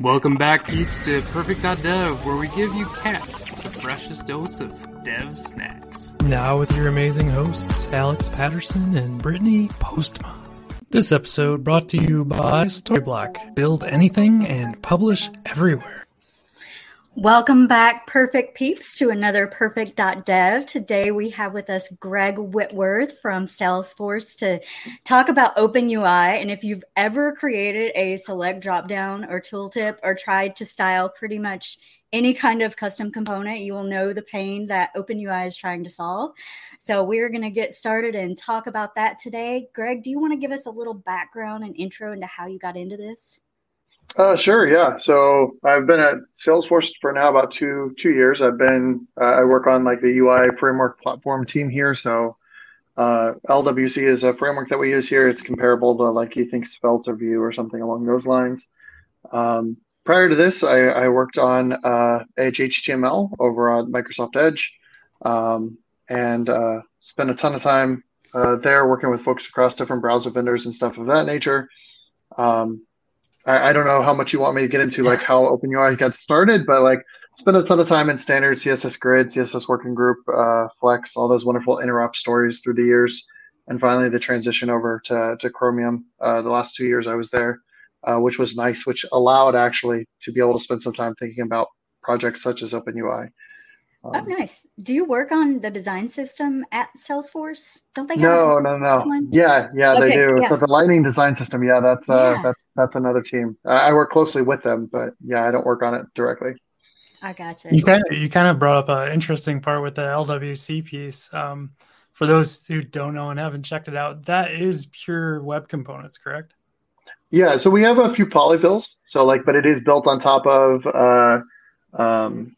Welcome back, peeps, to Purrfect.dev, where we give you cats the freshest dose of dev snacks. Now with your amazing hosts, Alex Patterson and Brittany Postma. This episode brought to you by Storyblok. Build anything and publish everywhere. Welcome back, Perfect Peeps, to another Purrfect.dev. Today we have with us Greg Whitworth from Salesforce to talk about OpenUI. And if you've ever created a select dropdown or tooltip or tried to style pretty much any kind of custom component, you will know the pain that OpenUI is trying to solve. So we're going to get started and talk about that today. Greg, do you want to give us a little background and intro into how you got into this? Uh, sure, yeah. So I've been at Salesforce for now about two two years. I've been uh, I work on like the UI framework platform team here. So uh, LWC is a framework that we use here. It's comparable to like you think Svelte or Vue or something along those lines. Um, prior to this, I, I worked on uh, Edge HTML over on Microsoft Edge, um, and uh, spent a ton of time uh, there working with folks across different browser vendors and stuff of that nature. Um, I, I, don't know how much you want me to get into like how open OpenUI got started, but like spent a ton of time in standard CSS Grid, CSS Working Group, uh, Flex, all those wonderful interop stories through the years, and finally the transition over to to Chromium. Uh, the last two years I was there, uh, which was nice, which allowed actually to be able to spend some time thinking about projects such as OpenUI. Oh, um, oh, nice. Do you work on the design system at Salesforce? Don't they? Have no, no, no. One? Yeah, yeah, okay, they do. Yeah. So the Lightning design system, yeah, that's uh, yeah. that's that's another team. I work closely with them, but yeah, I don't work on it directly. I gotcha. You kind of you kind of brought up an interesting part with the LWC piece. Um, for those who don't know and haven't checked it out, that is pure web components, correct? Yeah, so we have a few polyfills. So like, but it is built on top of uh, um,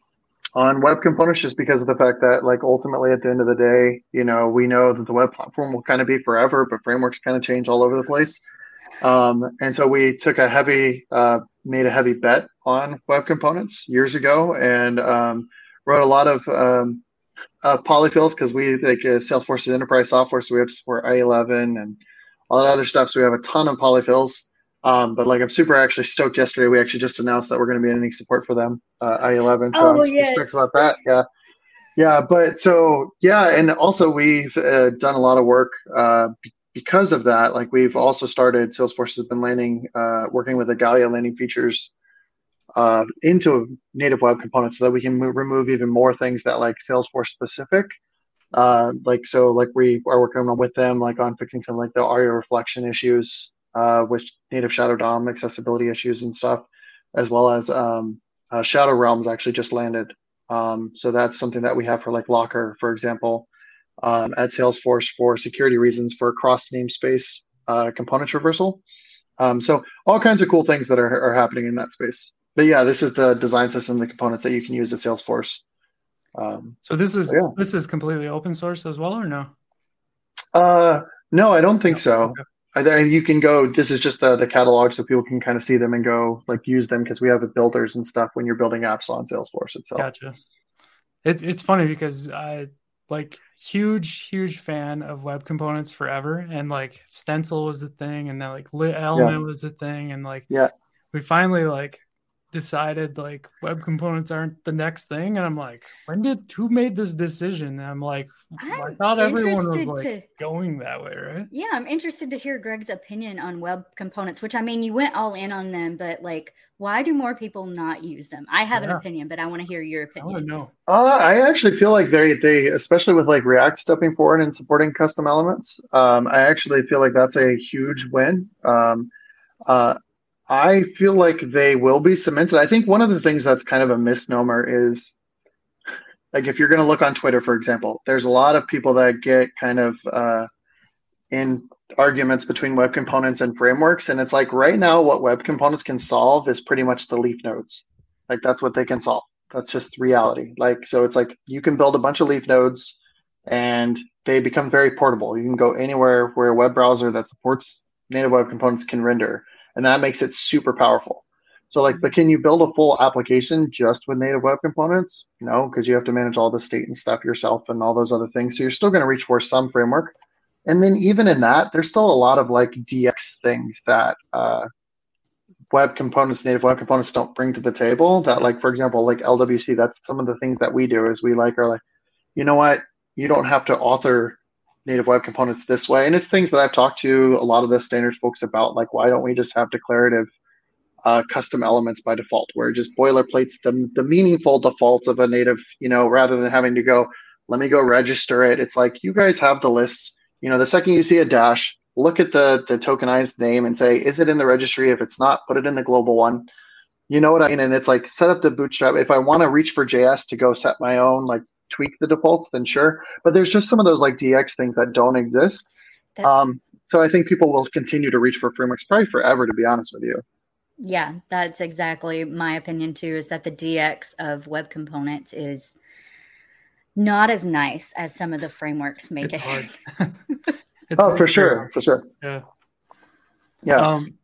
on web components just because of the fact that like ultimately at the end of the day you know we know that the web platform will kind of be forever but frameworks kind of change all over the place um, and so we took a heavy uh, made a heavy bet on web components years ago and um, wrote a lot of um, uh, polyfills because we like uh, salesforce is enterprise software so we have support IE11 and all that other stuff so we have a ton of polyfills um, but like I'm super actually stoked. Yesterday we actually just announced that we're going to be ending support for them uh, IE11. So oh, I'm yes. stoked about that. Yeah, yeah. But so yeah, and also we've uh, done a lot of work uh, because of that. Like we've also started. Salesforce has been landing, uh, working with the Igalia landing features uh, into native web components so that we can move, remove even more things that like Salesforce specific. Uh, like so, like we are working with them, like on fixing some like the ARIA reflection issues uh, with native Shadow DOM accessibility issues and stuff, as well as um, uh, Shadow Realms actually just landed. Um, so that's something that we have for like Locker, for example, um, at Salesforce for security reasons for cross namespace uh, component traversal. Um, so all kinds of cool things that are, are happening in that space. But yeah, this is the design system, the components that you can use at Salesforce. Um, so this is so yeah. this is completely open source as well, or no? Uh, no, I don't think no. so. Okay you can go. This is just the the catalog, so people can kind of see them and go like use them because we have the builders and stuff when you're building apps on Salesforce itself. Gotcha. It's it's funny because I like huge huge fan of web components forever, and like stencil was the thing, and then like lit element yeah. was the thing, and like yeah, we finally like decided like web components aren't the next thing. And i'm like when did who made this decision? And i'm like I'm i thought everyone was like to, going that way right? Yeah i'm interested to hear greg's opinion on web components which i mean you went all in on them but like why do more people not use them? I have yeah. an opinion but i want to hear your opinion. no uh, i actually feel like they they especially with like react stepping forward and supporting custom elements um, i actually feel like that's a huge win. Um, uh, I feel like they will be cemented. I think one of the things that's kind of a misnomer is like if you're going to look on Twitter, for example, there's a lot of people that get kind of uh, in arguments between web components and frameworks. And it's like right now, what web components can solve is pretty much the leaf nodes. Like that's what they can solve. That's just reality. Like, so it's like you can build a bunch of leaf nodes and they become very portable. You can go anywhere where a web browser that supports native web components can render and that makes it super powerful. So like, but can you build a full application just with native web components? No, because you have to manage all the state and stuff yourself and all those other things. So you're still going to reach for some framework. And then even in that, there's still a lot of like DX things that uh, web components, native web components don't bring to the table. That like, for example, like LWC, that's some of the things that we do is we like are like, you know what, you don't have to author native web components this way. And it's things that I've talked to a lot of the standards folks about, like why don't we just have declarative uh, custom elements by default, where just boilerplates the the meaningful defaults of a native, you know, rather than having to go, let me go register it. It's like you guys have the lists. You know, the second you see a dash, look at the the tokenized name and say, is it in the registry? If it's not, put it in the global one. You know what I mean? And it's like set up the bootstrap. If I want to reach for JS to go set my own, like tweak the defaults, then sure. But there's just some of those like DX things that don't exist. That- um, so I think people will continue to reach for frameworks probably forever, to be honest with you. Yeah, that's exactly my opinion too. Is that the DX of web components is not as nice as some of the frameworks make it's it. it's oh, for sure, for sure. Yeah, yeah. Um,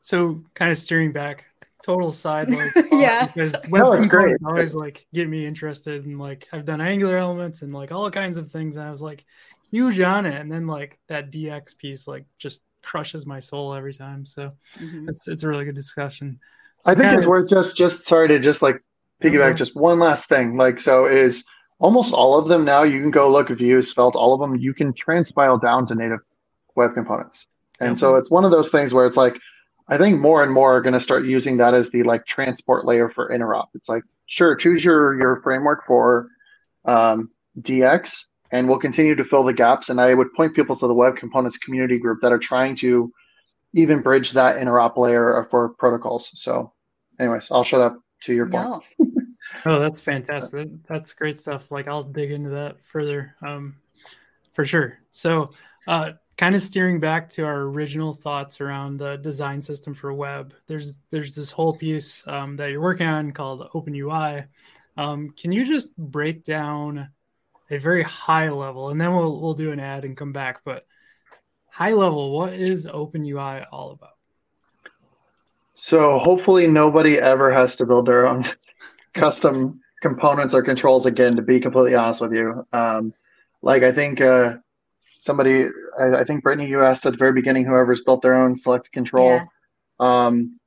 so kind of steering back, total side like yeah, because web no, it's great. always like get me interested in like I've done Angular elements and like all kinds of things, and I was like huge on it, and then like that DX piece like just crushes my soul every time. So mm-hmm. it's it's a really good discussion. So I think it's of, worth just just sorry to just like piggyback mm-hmm. just one last thing. Like so is almost all of them now you can go look Vue's Svelte all of them you can transpile down to native web components and mm-hmm. so it's one of those things where it's like i think more and more are going to start using that as the like transport layer for interop it's like sure choose your your framework for um, dx and we'll continue to fill the gaps. And I would point people to the web components community group that are trying to even bridge that interop layer for protocols. So, anyways, I'll shut up to your point. No. oh, that's fantastic. That's great stuff. Like I'll dig into that further, um, for sure. So, uh, kind of steering back to our original thoughts around the design system for web. There's there's this whole piece um, that you're working on called Open UI. Um, can you just break down? a very high level, and then we'll we'll do an ad and come back. But high level, what is Open UI all about? So hopefully nobody ever has to build their own custom components or controls again. To be completely honest with you, um, like I think uh, somebody, I, I, think Brittany, you asked at the very beginning, whoever's built their own select control. Yeah. Um,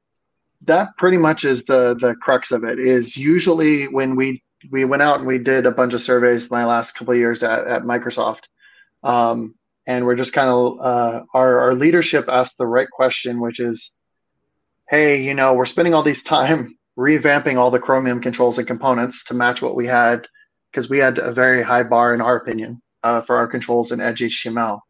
that pretty much is the the crux of it. Is usually when we we went out and we did a bunch of surveys my last couple of years at, at Microsoft. Um, and we're just kind of uh, our, our leadership asked the right question, which is, hey, you know, we're spending all these time revamping all the Chromium controls and components to match what we had because we had a very high bar in our opinion uh, for our controls in Edge HTML.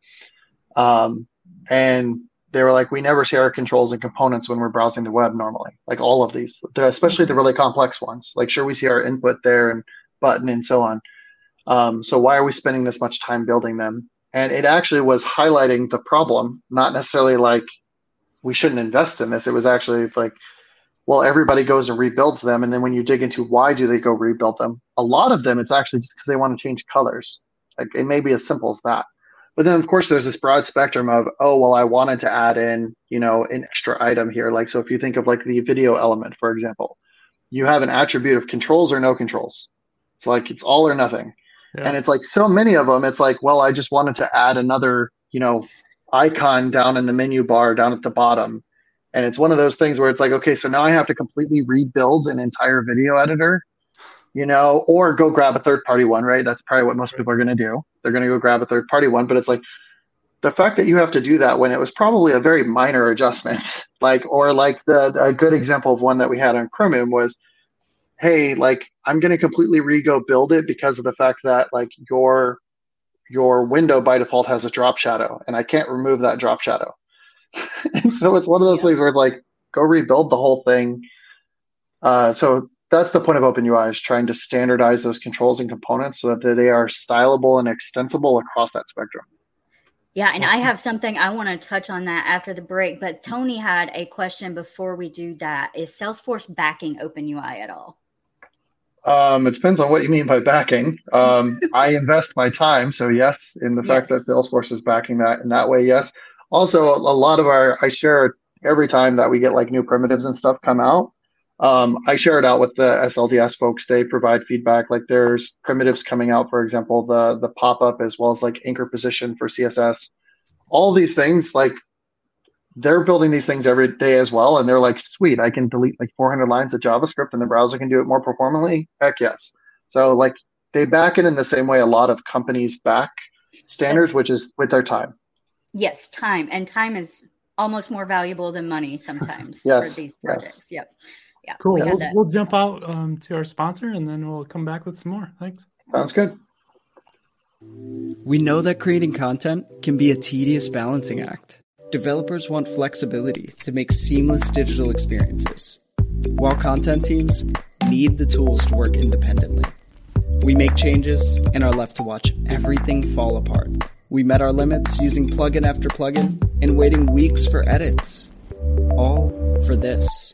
Um, and they were like, we never see our controls and components when we're browsing the web normally, like all of these, especially the really complex ones. Like, sure, we see our input there and button and so on. Um, so why are we spending this much time building them? And it actually was highlighting the problem, not necessarily like we shouldn't invest in this. It was actually like, well, everybody goes and rebuilds them. And then when you dig into why do they go rebuild them, a lot of them, it's actually just because they want to change colors. Like it may be as simple as that. But then, of course, there's this broad spectrum of, oh, well, I wanted to add in, you know, an extra item here. Like, so if you think of like the video element, for example, you have an attribute of controls or no controls. It's like it's all or nothing. Yeah. And it's like so many of them, it's like, well, I just wanted to add another, you know, icon down in the menu bar down at the bottom. And it's one of those things where it's like, okay, so now I have to completely rebuild an entire video editor you know, or go grab a third party one, right? That's probably what most people are going to do. They're going to go grab a third party one, but it's like the fact that you have to do that when it was probably a very minor adjustment, like, or like the a good example of one that we had on Chromium was, hey, like I'm going to completely rego build it because of the fact that like your your window by default has a drop shadow, and I can't remove that drop shadow. and so it's one of those yeah. things where it's like go rebuild the whole thing. Uh, so that's the point of OpenUI is trying to standardize those controls and components so that they are stylable and extensible across that spectrum. Yeah, and I have something I want to touch on that after the break. But Tony had a question before we do that. Is Salesforce backing OpenUI at all? Um, it depends on what you mean by backing. Um, I invest my time, so yes, in the yes. fact that Salesforce is backing that in that way, yes. Also, a lot of our I share every time that we get like new primitives and stuff come out. Um, I share it out with the SLDS folks. They provide feedback. Like there's primitives coming out, for example, the the pop up as well as like anchor position for CSS. All these things, like they're building these things every day as well. And they're like, sweet, I can delete like 400 lines of JavaScript and the browser can do it more performantly. Heck yes. So like they back it in the same way a lot of companies back standards, That's, which is with their time. Yes, time. And time is almost more valuable than money sometimes yes, for these projects. Yes. Yep. Yeah. Cool. We we'll, we'll, jump out um, to our sponsor and then we'll come back with some more. Thanks. Sounds good. We know that creating content can be a tedious balancing act. Developers want flexibility to make seamless digital experiences, while content teams need the tools to work independently. We make changes and are left to watch everything fall apart. We met our limits using plugin after plugin and waiting weeks for edits. All for this.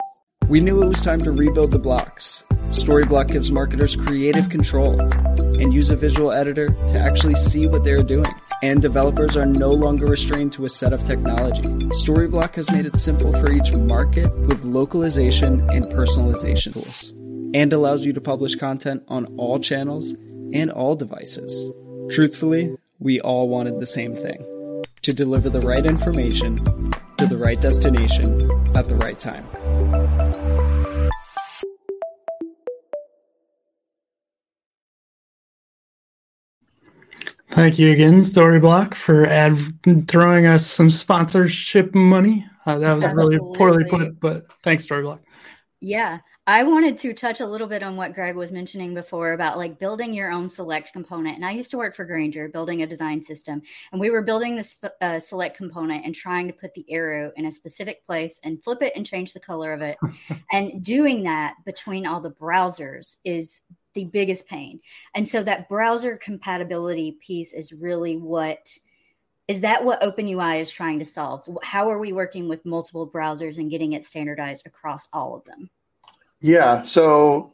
We knew it was time to rebuild the blocks. Storyblok gives marketers creative control and use a visual editor to actually see what they're doing. And developers are no longer restrained to a set of technology. Storyblok has made it simple for each market with localization and personalization tools and allows you to publish content on all channels and all devices. Truthfully, we all wanted the same thing to deliver the right information to the right destination at the right time. Thank you again, Storyblok, for ad throwing us some sponsorship money. Uh, that was really poorly put, but thanks, Storyblok. Yeah, I wanted to touch a little bit on what Greg was mentioning before about like building your own select component. And I used to work for Grainger building a design system, and we were building this uh, select component and trying to put the arrow in a specific place and flip it and change the color of it. and doing that between all the browsers is the biggest pain. And so that browser compatibility piece is really what is that what OpenUI is trying to solve? How are we working with multiple browsers and getting it standardized across all of them? Yeah. So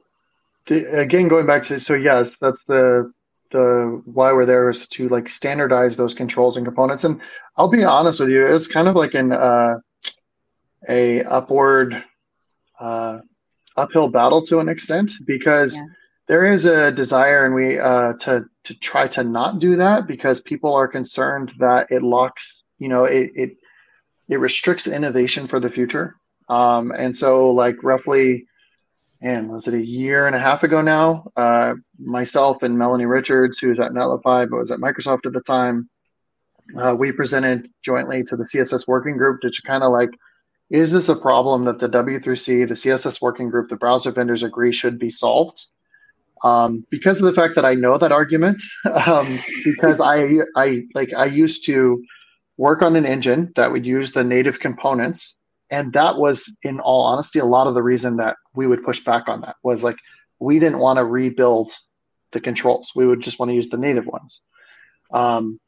the, again, going back to so yes, that's the the why we're there is to like standardize those controls and components. And I'll be honest with you, it's kind of like an uh, a upward uh, uphill battle to an extent because yeah. There is a desire and we uh, to to try to not do that because people are concerned that it locks you know it it, it restricts innovation for the future. Um, and so like roughly and was it a year and a half ago now? Uh, myself and Melanie Richards, who was at Netlify but was at Microsoft at the time, uh, we presented jointly to the CSS working group to kind of like, is this a problem that the W3C, the CSS working group, the browser vendors agree should be solved? Um, because of the fact that I know that argument, um, because I I like I used to work on an engine that would use the native components and that was in all honesty a lot of the reason that we would push back on that was like we didn't want to rebuild the controls. We would just want to use the native ones. Um,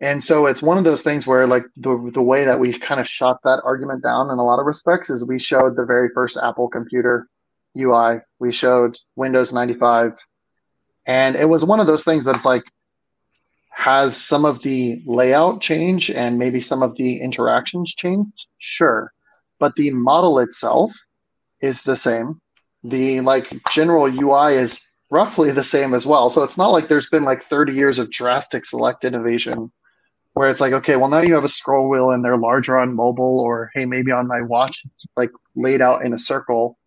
and so it's one of those things where like the, the way that we kind of shot that argument down in a lot of respects is we showed the very first apple computer ui we showed windows 95 and it was one of those things that's like has some of the layout change and maybe some of the interactions changed? Sure. But the model itself is the same. The like general UI is roughly the same as well. So it's not like there's been like 30 years of drastic select innovation where it's like, okay, well now you have a scroll wheel and they're larger on mobile, or hey, maybe on my watch it's like laid out in a circle.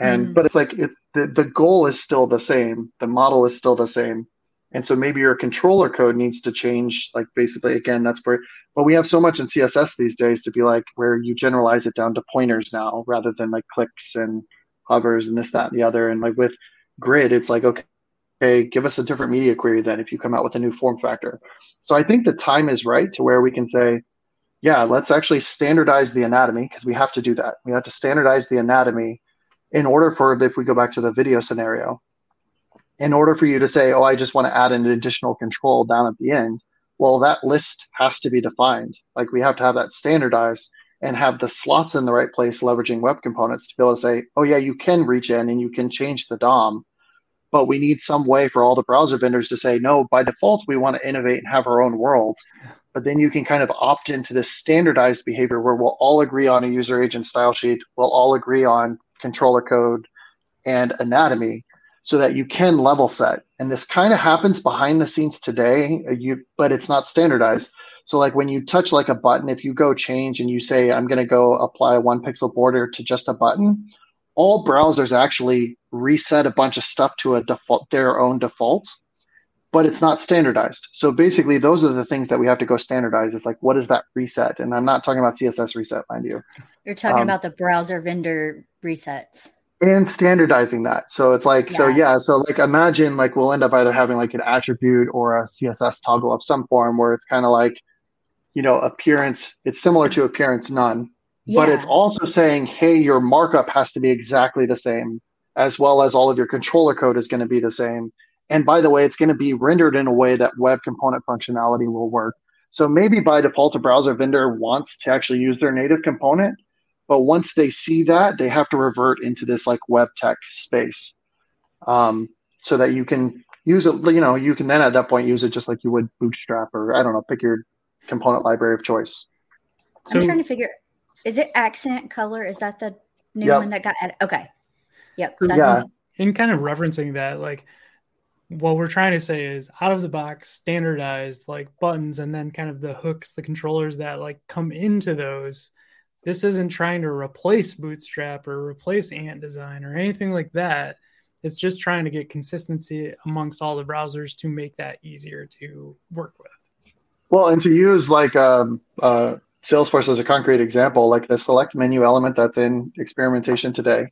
And mm. but it's like it's the, the goal is still the same. The model is still the same. And so maybe your controller code needs to change. Like basically, again, that's where, but we have so much in CSS these days to be like where you generalize it down to pointers now rather than like clicks and hovers and this, that, and the other. And like with grid, it's like, okay, okay, give us a different media query then if you come out with a new form factor. So I think the time is right to where we can say, yeah, let's actually standardize the anatomy because we have to do that. We have to standardize the anatomy in order for, if we go back to the video scenario, in order for you to say, oh, I just want to add an additional control down at the end, well, that list has to be defined. Like we have to have that standardized and have the slots in the right place, leveraging web components to be able to say, oh, yeah, you can reach in and you can change the DOM. But we need some way for all the browser vendors to say, no, by default, we want to innovate and have our own world. But then you can kind of opt into this standardized behavior where we'll all agree on a user agent style sheet, we'll all agree on controller code and anatomy so that you can level set. And this kind of happens behind the scenes today, uh, you, but it's not standardized. So like when you touch like a button, if you go change and you say, I'm going to go apply a one pixel border to just a button, all browsers actually reset a bunch of stuff to a default, their own default, but it's not standardized. So basically those are the things that we have to go standardize. It's like, what is that reset? And I'm not talking about CSS reset, mind you. You're talking um, about the browser vendor resets and standardizing that. So it's like, yeah. so yeah, so like imagine like we'll end up either having like an attribute or a CSS toggle of some form where it's kind of like, you know, appearance, it's similar to appearance none, yeah. but it's also saying, hey, your markup has to be exactly the same, as well as all of your controller code is going to be the same. And by the way, it's going to be rendered in a way that web component functionality will work. So maybe by default, a browser vendor wants to actually use their native component, but once they see that, they have to revert into this like web tech space, um, so that you can use it. You know, you can then at that point use it just like you would Bootstrap or I don't know, pick your component library of choice. I'm trying to figure. Is it accent color? Is that the new yep. one that got added? Okay. Yep. yeah. In kind of referencing that, like what we're trying to say is out of the box standardized like buttons and then kind of the hooks the controllers that like come into those this isn't trying to replace Bootstrap or replace Ant Design or anything like that. It's just trying to get consistency amongst all the browsers to make that easier to work with. Well, and to use like um, uh, Salesforce as a concrete example, like the select menu element that's in experimentation today,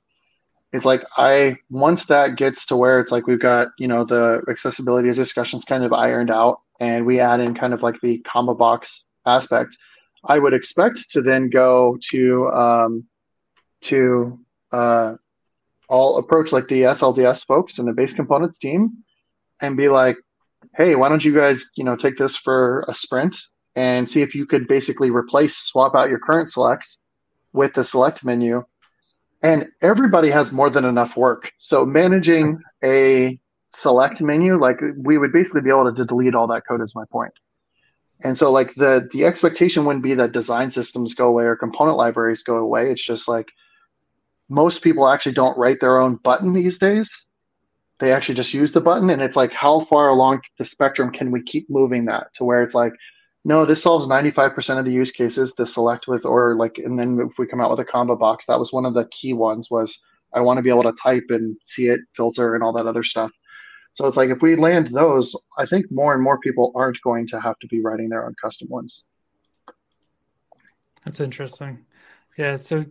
it's like I once that gets to where it's like we've got you know the accessibility discussions kind of ironed out, and we add in kind of like the combo box aspect I would expect to then go to um, to uh, approach like the SLDS folks and the base components team and be like, hey, why don't you guys you know take this for a sprint and see if you could basically replace swap out your current select with the select menu. And everybody has more than enough work. So managing a select menu, like we would basically be able to delete all that code is my point. And so like the the expectation wouldn't be that design systems go away or component libraries go away. It's just like most people actually don't write their own button these days. They actually just use the button and it's like how far along the spectrum can we keep moving that to where it's like no, this solves 95% of the use cases to select with or like and then if we come out with a combo box, that was one of the key ones was I want to be able to type and see it, filter and all that other stuff. So it's like if we land those, I think more and more people aren't going to have to be writing their own custom ones. That's interesting. Yeah, so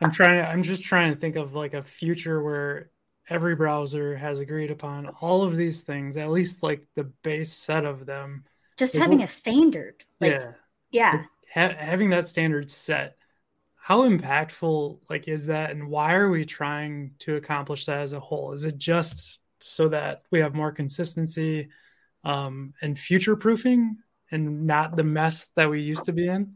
I'm trying I'm just trying to think of like a future where every browser has agreed upon all of these things, at least like the base set of them. Just having a standard. Like, yeah. Yeah. Ha- having that standard set. How impactful like is that and why are we trying to accomplish that as a whole? Is it just so that we have more consistency um, and future proofing and not the mess that we used to be in.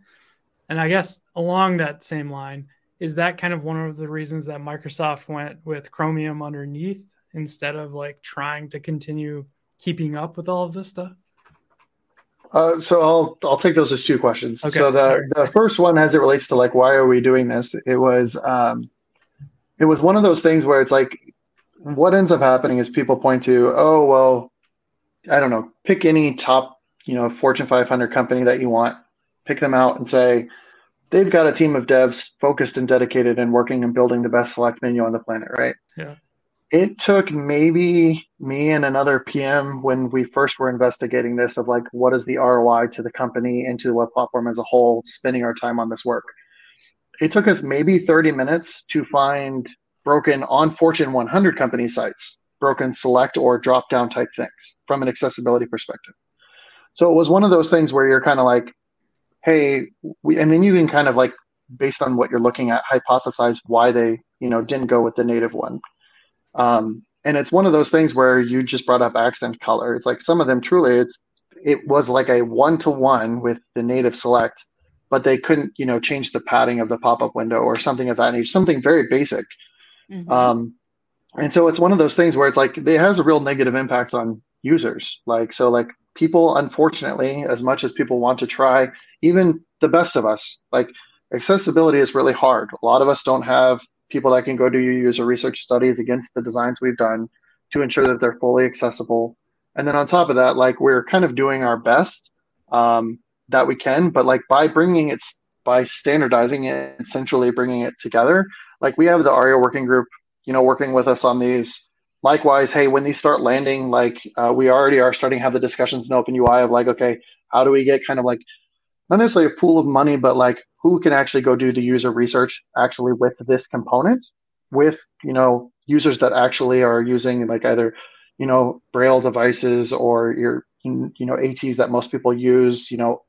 And I guess along that same line, is that kind of one of the reasons that Microsoft went with Chromium underneath instead of like trying to continue keeping up with all of this stuff? Uh, so I'll I'll take those as two questions. Okay. So the the first one, as it relates to like why are we doing this? It was um, it was one of those things where it's like what ends up happening is people point to, oh, well, I don't know, pick any top, you know, Fortune 500 company that you want, pick them out and say, they've got a team of devs focused and dedicated and working and building the best select menu on the planet, right? Yeah. It took maybe me and another PM when we first were investigating this of like, what is the ROI to the company and to the web platform as a whole, spending our time on this work. It took us maybe 30 minutes to find broken on Fortune 100 company sites, broken select or drop down type things from an accessibility perspective. So it was one of those things where you're kind of like, hey, we, and then you can kind of like, based on what you're looking at, hypothesize why they, you know, didn't go with the native one. Um, and it's one of those things where you just brought up accent color. It's like some of them truly, it's it was like a one to one with the native select, but they couldn't, you know, change the padding of the pop up window or something of that nature, something very basic. Mm-hmm. Um, and so it's one of those things where it's like it has a real negative impact on users. Like so, like people, unfortunately, as much as people want to try, even the best of us, like accessibility is really hard. A lot of us don't have people that can go do user research studies against the designs we've done to ensure that they're fully accessible. And then on top of that, like we're kind of doing our best. Um, that we can, but like by bringing it, by standardizing it and centrally bringing it together, like we have the ARIA working group, you know, working with us on these. Likewise, hey, when these start landing, like uh, we already are starting to have the discussions in Open UI of like, okay, how do we get kind of like not necessarily a pool of money, but like who can actually go do the user research actually with this component with you know users that actually are using like either you know braille devices or your you know ats that most people use you know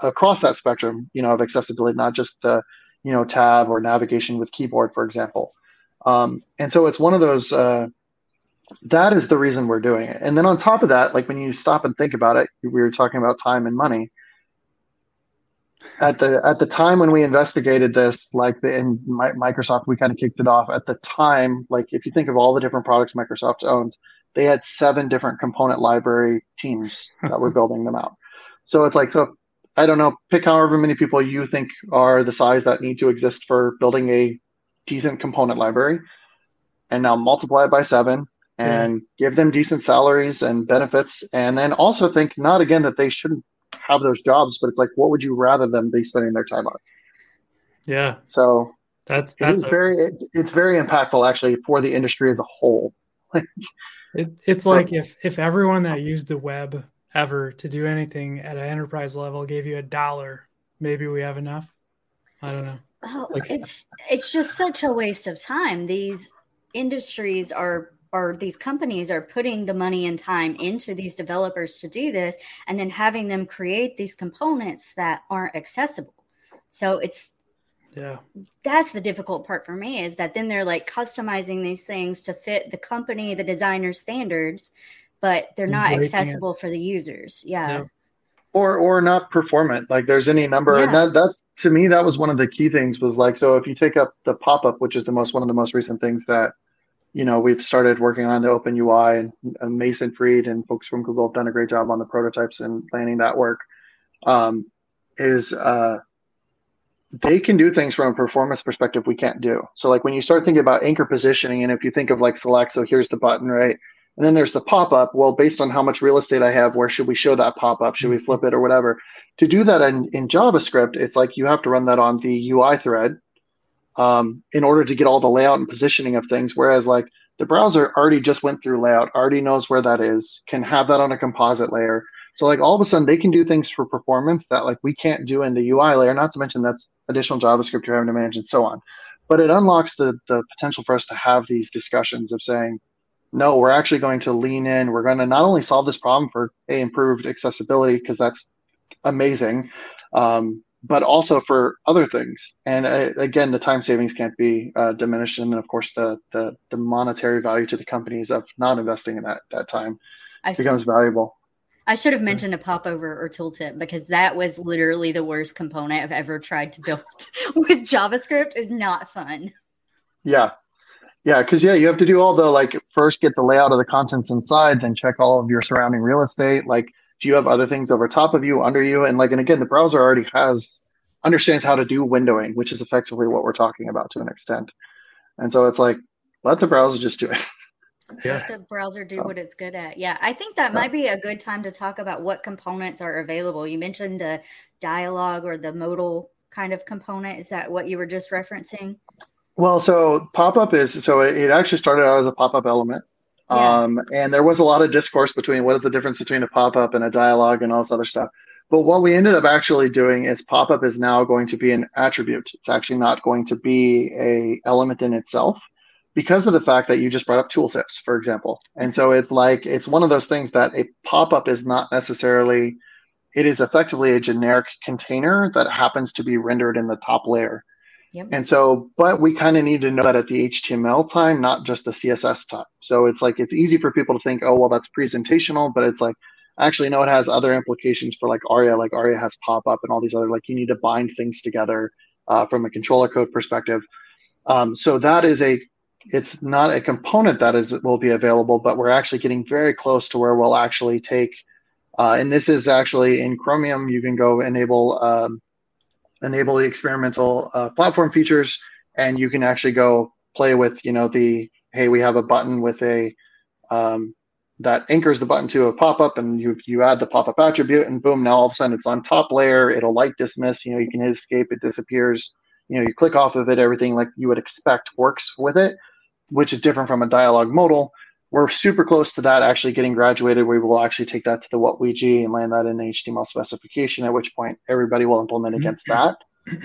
across that spectrum you know of accessibility not just the you know tab or navigation with keyboard for example. Um, and so it's one of those uh, that is the reason we're doing it. And then on top of that like when you stop and think about it we were talking about time and money at the at the time when we investigated this, like the, in Microsoft, we kind of kicked it off. At the time, like if you think of all the different products Microsoft owns, they had seven different component library teams that were building them out. So it's like so. I don't know. Pick however many people you think are the size that need to exist for building a decent component library, and now multiply it by seven and yeah. give them decent salaries and benefits, and then also think not again that they shouldn't have those jobs, but it's like, what would you rather them be spending their time on? Yeah. So that's that's a, very it's, it's very impactful actually for the industry as a whole. it, it's like if if everyone that used the web ever to do anything at an enterprise level gave you a dollar, maybe we have enough. I don't know. Oh, like, it's it's just such a waste of time. These industries are or these companies are putting the money and time into these developers to do this and then having them create these components that aren't accessible so it's yeah that's the difficult part for me is that then they're like customizing these things to fit the company the designer standards but they're not accessible it. for the users yeah. yeah. or or not performant like there's any number yeah. and that that's to me that was one of the key things was like so if you take up the pop-up which is the most one of the most recent things that you know, we've started working on the Open UI and, and Mason Freed and folks from Google have done a great job on the prototypes and planning that work. Um, is uh, they can do things from a performance perspective we can't do. So like when you start thinking about anchor positioning, and if you think of like select, so here's the button, right? And then there's the pop up. Well, based on how much real estate I have, where should we show that pop up? Should we flip it or whatever? To do that in, in JavaScript, it's like you have to run that on the UI thread um, in order to get all the layout and positioning of things. Whereas like the browser already just went through layout, already knows where that is, can have that on a composite layer. So like all of a sudden they can do things for performance that like we can't do in the UI layer. Not to mention that's additional JavaScript you're having to manage and so on. But it unlocks the the potential for us to have these discussions of saying, no, we're actually going to lean in. We're going to not only solve this problem for a improved accessibility because that's amazing, um, but also for other things. And uh, again, the time savings can't be uh, diminished, and of course, the, the the monetary value to the companies of not investing in that that time I becomes should, valuable. I should have mentioned a popover or tooltip because that was literally the worst component I've ever tried to build with JavaScript. is not fun. Yeah, yeah, because yeah, you have to do all the like first get the layout of the contents inside, then check all of your surrounding real estate, like do you have other things over top of you, under you? And like, and again, the browser already has understands how to do windowing, which is effectively what we're talking about to an extent. And so it's like, let the browser just do it. yeah. Let the browser do so, what it's good at. Yeah. I think that yeah. might be a good time to talk about what components are available. You mentioned the dialogue or the modal kind of component. Is that what you were just referencing? Well, so pop up is so it actually started out as a pop up element. Yeah. Um, and there was a lot of discourse between what is the difference between a pop up and a dialogue and all this other stuff. But what we ended up actually doing is pop up is now going to be an attribute. It's actually not going to be a element in itself because of the fact that you just brought up tooltips, for example. And so it's like it's one of those things that a pop up is not necessarily. It is effectively a generic container that happens to be rendered in the top layer. Yep. And so, but we kind of need to know that at the HTML time, not just the CSS time. So it's like it's easy for people to think, oh, well, that's presentational, but it's like actually no, it has other implications for like ARIA. Like ARIA has pop up and all these other like you need to bind things together uh, from a controller code perspective. Um, so that is a it's not a component that is will be available, but we're actually getting very close to where we'll actually take. Uh, and this is actually in Chromium. You can go enable um, enable the experimental uh, platform features, and you can actually go play with, you know, the hey, we have a button with a um, that anchors the button to a pop-up and you you add the pop-up attribute and boom now all of a sudden it's on top layer it'll light dismiss you know you can hit escape it disappears. You know you click off of it everything like you would expect works with it which is different from a dialogue modal we're super close to that actually getting graduated we will actually take that to the WHATWG and land that in the html specification at which point everybody will implement against that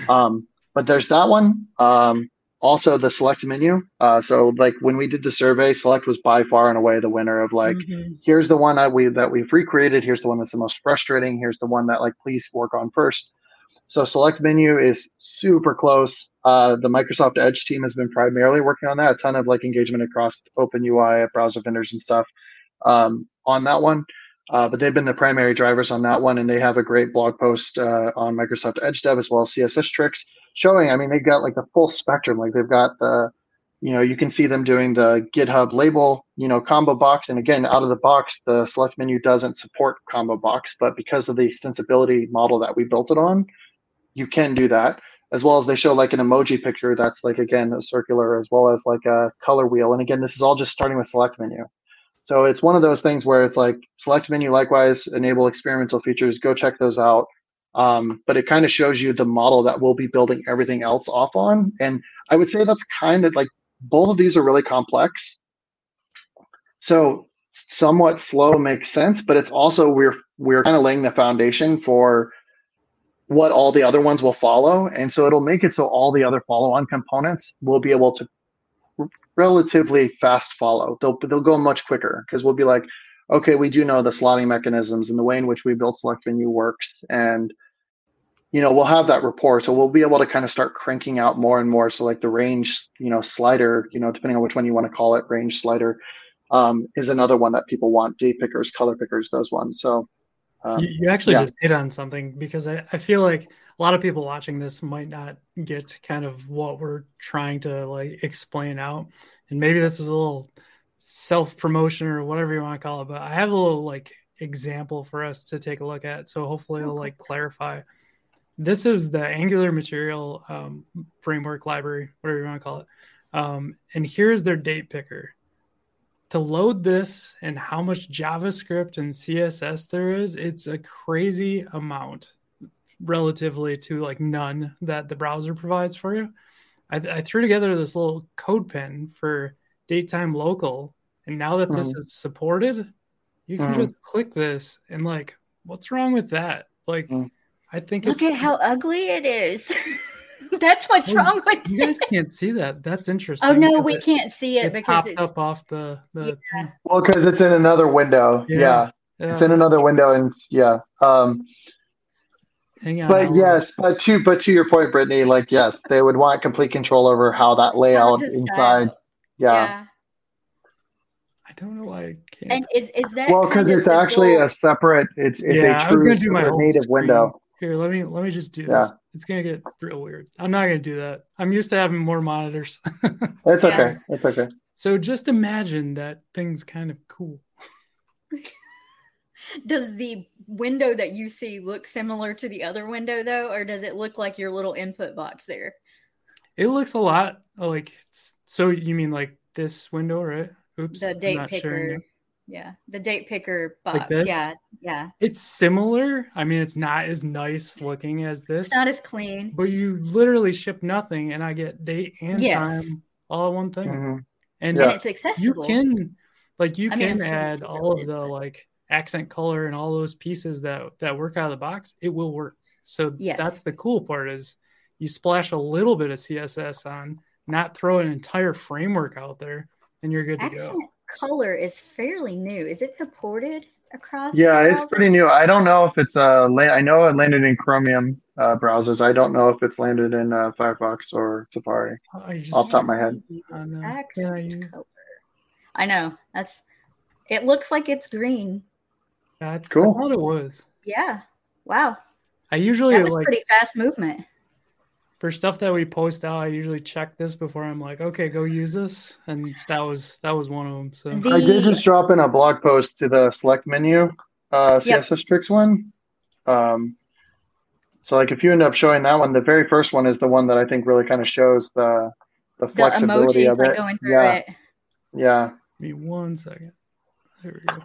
um, but there's that one um, also the select menu. Uh, so like when we did the survey, select was by far and away the winner of like, mm-hmm. here's the one that we that we've recreated. Here's the one that's the most frustrating. Here's the one that like please work on first. So select menu is super close. Uh, the Microsoft Edge team has been primarily working on that. A ton of like engagement across Open UI, browser vendors, and stuff um, on that one. Uh, but they've been the primary drivers on that one, and they have a great blog post uh, on Microsoft Edge Dev as well as CSS tricks showing. I mean, they've got like the full spectrum. Like they've got the, you know, you can see them doing the GitHub label, you know, combo box. And again, out of the box, the select menu doesn't support combo box, but because of the extensibility model that we built it on, you can do that. As well as they show like an emoji picture that's like again a circular, as well as like a color wheel. And again, this is all just starting with select menu. So it's one of those things where it's like select menu likewise enable experimental features. Go check those out. Um, but it kind of shows you the model that we'll be building everything else off on. And I would say that's kind of like both of these are really complex. So somewhat slow makes sense, but it's also we're we're kind of laying the foundation for what all the other ones will follow. And so it'll make it so all the other follow-on components will be able to relatively fast follow. They'll they'll go much quicker because we'll be like, okay, we do know the slotting mechanisms and the way in which we built select menu works. And, you know, we'll have that rapport. So we'll be able to kind of start cranking out more and more. So like the range, you know, slider, you know, depending on which one you want to call it, range slider um, is another one that people want. Date pickers, color pickers, those ones. So um, you, you, actually yeah. just hit on something because I, I feel like a lot of people watching this might not get kind of what we're trying to like explain out. And maybe this is a little self promotion or whatever you want to call it. But I have a little like example for us to take a look at. So hopefully it'll like clarify. This is the Angular Material um, Framework Library, whatever you want to call it. Um, and here's their date picker. To load this and how much JavaScript and CSS there is, it's a crazy amount relatively to like none that the browser provides for you. I, I threw together this little code pen for datetime local. And now that this mm. is supported, you can mm. just click this and like, what's wrong with that? Like, mm. I think look at how ugly it is. That's what's oh, wrong with you guys can't see that. That's interesting. Oh no, we it, can't see it, it because it's up off the, the yeah. well because it's in another window. Yeah. yeah. yeah. It's in another window and yeah. Um Hang on. But yes, but to but to your point, Brittany, like yes, they would want complete control over how that layout inside yeah. yeah. I don't know why I can't. And is is that well because it's actually a separate. It's it's yeah, a true do my native window. Here, let me let me just do yeah. this. It's gonna get real weird. I'm not gonna do that. I'm used to having more monitors. That's yeah. okay. That's okay. So just imagine that thing's kind of cool. does the window that you see look similar to the other window though, or does it look like your little input box there? It looks a lot like so. You mean like this window, right? Oops. The date picker. Yeah, the date picker box. Like yeah, yeah. It's similar. I mean, it's not as nice looking as this. It's not as clean. But you literally ship nothing, and I get date and yes. time all in one thing. Mm-hmm. And, yeah. and, it's accessible. You can, like, you I can mean, add all of the like accent color and all those pieces that that work out of the box. It will work. So yes. that's the cool part is you splash a little bit of css on not throw an entire framework out there and you're good to Accent go color is fairly new is it supported across yeah it's pretty new i don't know if it's uh i know it landed in chromium uh, browsers i don't know if it's landed in uh, firefox or safari oh, off the top of my head accent color. i know that's it looks like it's green yeah, cool. I thought it was. Yeah. Wow. I usually that was like, pretty fast movement. For stuff that we post out, I usually check this before I'm like, okay, go use this, and that was that was one of them. So the... I did just drop in a blog post to the select menu, uh, CSS yep. tricks one. Um, so like if you end up showing that one, the very first one is the one that I think really kind of shows the the flexibility the emojis, of it. Like yeah. It. Yeah. Give me one second. There we go.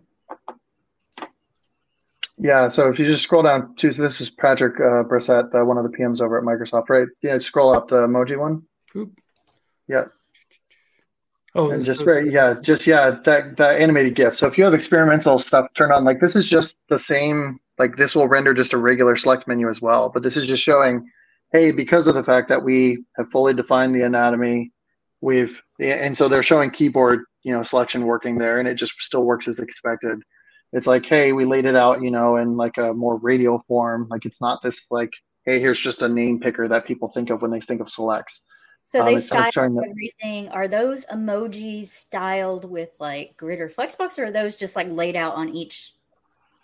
Yeah, so if you just scroll down to so this is Patrick uh, Brosset, uh, one of the PMs over at Microsoft, right? Yeah, scroll up the emoji one. Oop. Yeah. Oh, and just right, yeah, just yeah, that that animated GIF. So if you have experimental stuff turned on, like this is just the same. Like this will render just a regular select menu as well, but this is just showing, hey, because of the fact that we have fully defined the anatomy, we've and so they're showing keyboard, you know, selection working there, and it just still works as expected. It's like, hey, we laid it out, you know, in like a more radial form. Like it's not this like, hey, here's just a name picker that people think of when they think of selects. So Um, they style showing everything. Are those emojis styled with like grid or flexbox, or are those just like laid out on each?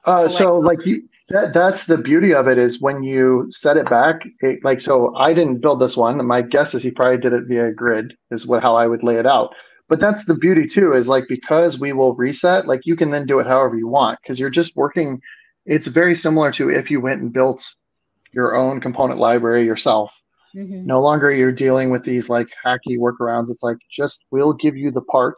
Uh, so like you, that that's the beauty of it is when you set it back, it, like so I didn't build this one. My guess is he probably did it via grid is what how I would lay it out. But that's the beauty too is like because we will reset, like you can then do it however you want because you're just working. It's very similar to if you went and built your own component library yourself. Mhm. No longer you're dealing with these like hacky workarounds. It's like just we'll give you the part,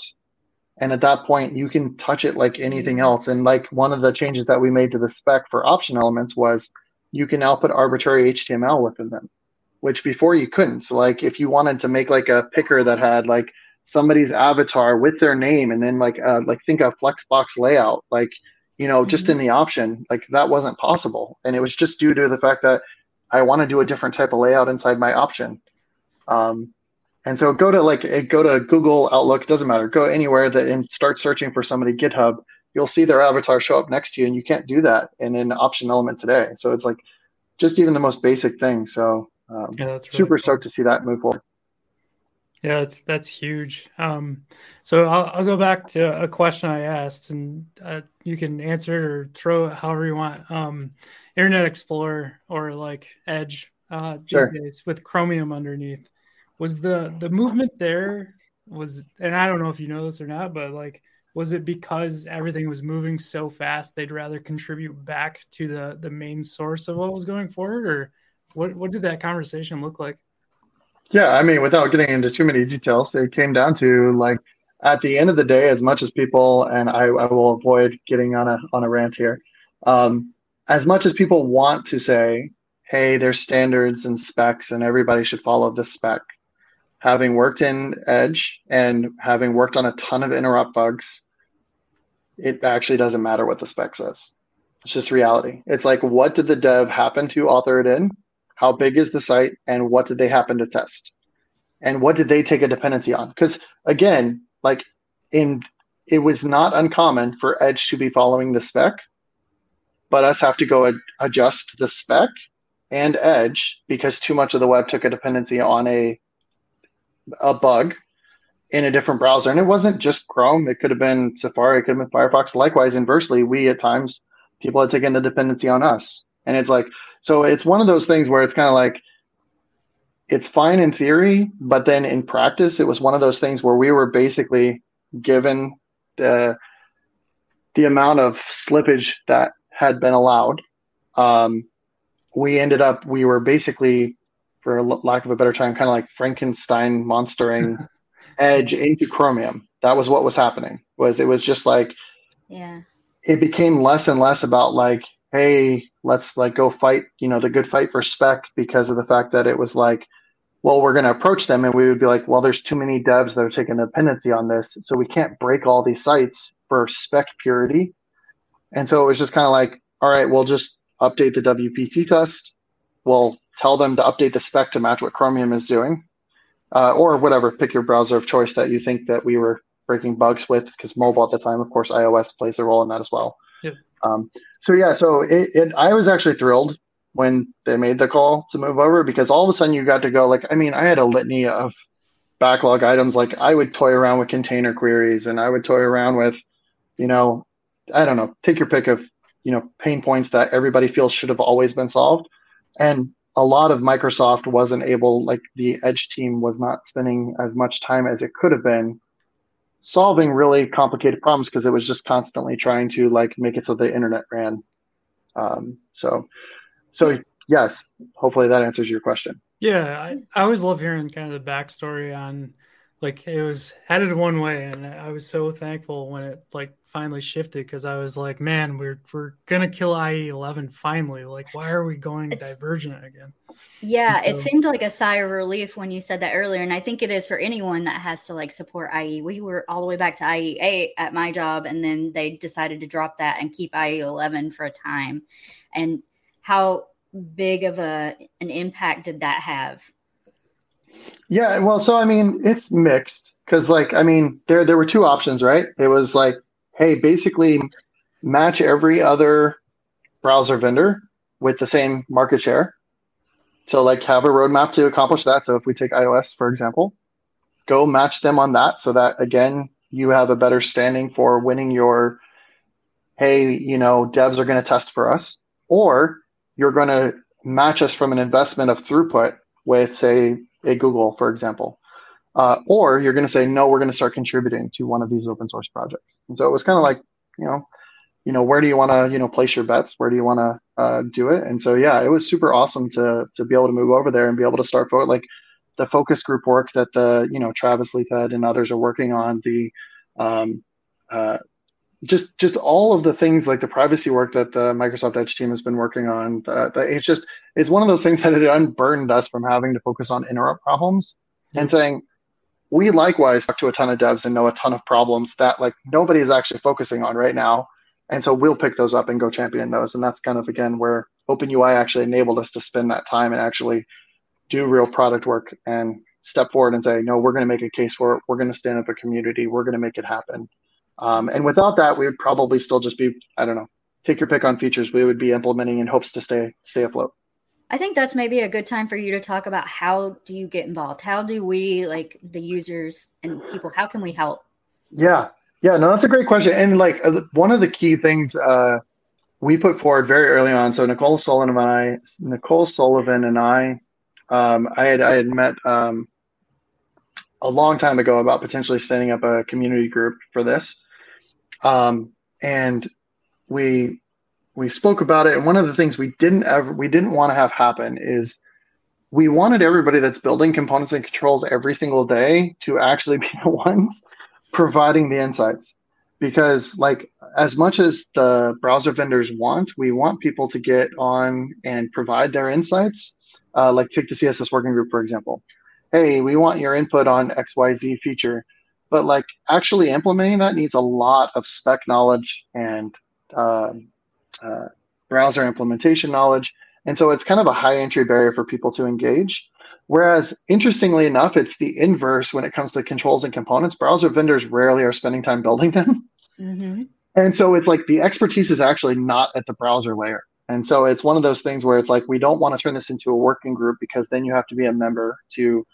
and at that point you can touch it like anything else. And like one of the changes that we made to the spec for option elements was you can now put arbitrary HTML within them, which before you couldn't. So like if you wanted to make like a picker that had like somebody's avatar with their name and then like uh, like think a flexbox layout like you know just in the option like that wasn't possible and it was just due to the fact that I want to do a different type of layout inside my option. Um, and so go to like eh, go to Google Outlook, it doesn't matter. Go anywhere that and start searching for somebody GitHub. You'll see their avatar show up next to you, and you can't do that in an option element today. So it's like just even the most basic thing. So um, Yeah, really super cool. stoked to see that move forward. Yeah, that's that's huge. Um, so I'll, I'll go back to a question I asked, and uh, you can answer it or throw it however you want. Um, Internet Explorer or like Edge uh, these Sure. days with Chromium underneath. Was the the movement there was, and I don't know if you know this or not, but like, was it because everything was moving so fast they'd rather contribute back to the the main source of what was going forward, or what what did that conversation look like? Yeah, I mean, without getting into too many details, it came down to like at the end of the day, as much as people, and I, I will avoid getting on a on a rant here, um, as much as people want to say, hey, there's standards and specs, and everybody should follow this spec. Having worked in Edge and having worked on a ton of interop bugs, it actually doesn't matter what the spec says. It's just reality. It's like, what did the dev happen to author it in? How big is the site and what did they happen to test? And what did they take a dependency on? Because again like in it was not uncommon for edge to be following the spec but us have to go ad- adjust the spec and edge because too much of the web took a dependency on a a bug in a different browser. And it wasn't just chrome. It could have been safari. It could have been firefox. Likewise inversely we at times people had taken a dependency on us. And it's like so it's one of those things where it's kind of like it's fine in theory, but then in practice, it was one of those things where we were basically given the the amount of slippage that had been allowed. Um, we ended up we were basically, for lack of a better term, kind of like Frankenstein monstering Edge into Chromium. That was what was happening. Was it was just like Yeah. it became less and less about like hey let's like go fight you know the good fight for spec because of the fact that it was like well we're going to approach them and we would be like well there's too many devs that are taking dependency on this so we can't break all these sites for spec purity and so it was just kind of like all right we'll just update the wpt test we'll tell them to update the spec to match what chromium is doing uh, or whatever pick your browser of choice that you think that we were breaking bugs with because mobile at the time of course ios plays a role in that as well. Um, so yeah so it, it i was actually thrilled when they made the call to move over because all of a sudden you got to go like i mean i had a litany of backlog items. Like i would toy around with container queries and i would toy around with you know i don't know take your pick of you know pain points that everybody feels should have always been solved. And a lot of microsoft wasn't able like the edge team was not spending as much time as it could have been solving really complicated problems because it was just constantly trying to like make it so the internet ran. Um, so so yes hopefully that answers your question. Yeah, I, I always love hearing kind of the backstory on like it was headed one way, and I was so thankful when it like finally shifted because I was like, man, we're we're gonna kill IE eleven finally. Like, why are we going it's, divergent again? Yeah, so, it seemed like a sigh of relief when you said that earlier, and I think it is for anyone that has to like support IE. We were all the way back to IE eight at my job, and then they decided to drop that and keep IE eleven for a time. And how big of a an impact did that have? Yeah, well, so I mean, it's mixed because, like, I mean, there there were two options, right? It was like, hey, basically, match every other browser vendor with the same market share. So, like, have a roadmap to accomplish that. So, if we take iOS for example, go match them on that, so that again, you have a better standing for winning your. Hey, you know, devs are going to test for us, or you're going to match us from an investment of throughput with, say, a Google, for example. Uh, or you're going to say, no, we're going to start contributing to one of these open source projects. And so it was kind of like, you know, you know, where do you want to, you know, place your bets? Where do you want to uh, do it? And so, yeah, it was super awesome to to be able to move over there and be able to start forward. Like the focus group work that the, you know, Travis Leithead and others are working on, the um, uh, just just all of the things like the privacy work that the Microsoft Edge team has been working on. Uh, it's just it's one of those things that it unburdened us from having to focus on interop problems mm-hmm. and saying we likewise talk to a ton of devs and know a ton of problems that like nobody is actually focusing on right now. And so we'll pick those up and go champion those. And that's kind of again where OpenUI actually enabled us to spend that time and actually do real product work and step forward and say, no, we're going to make a case for it. We're going to stand up a community. We're going to make it happen. Um, and without that, we would probably still just be, I don't know, take your pick on features we would be implementing in hopes to stay stay afloat. I think that's maybe a good time for you to talk about how do you get involved? How do we, like the users and people, how can we help? Yeah, yeah, no, that's a great question. And like uh, one of the key things uh, we put forward very early on. So Nicole Sullivan and I, Nicole Sullivan and I, um, I had I had met um, a long time ago about potentially setting up a community group for this. Um, and we we spoke about it. And one of the things we didn't ever we didn't want to have happen is we wanted everybody that's building components and controls every single day to actually be the ones providing the insights. Because like as much as the browser vendors want, we want people to get on and provide their insights. Uh, like take the CSS working group, for example. Hey, we want your input on XYZ feature but like actually implementing that needs a lot of spec knowledge and uh, uh, browser implementation knowledge. And so it's kind of a high entry barrier for people to engage. Whereas interestingly enough it's the inverse when it comes to controls and components. Browser vendors rarely are spending time building them. Mm-hmm. and so it's like the expertise is actually not at the browser layer. And so it's one of those things where it's like we don't want to turn this into a working group because then you have to be a member to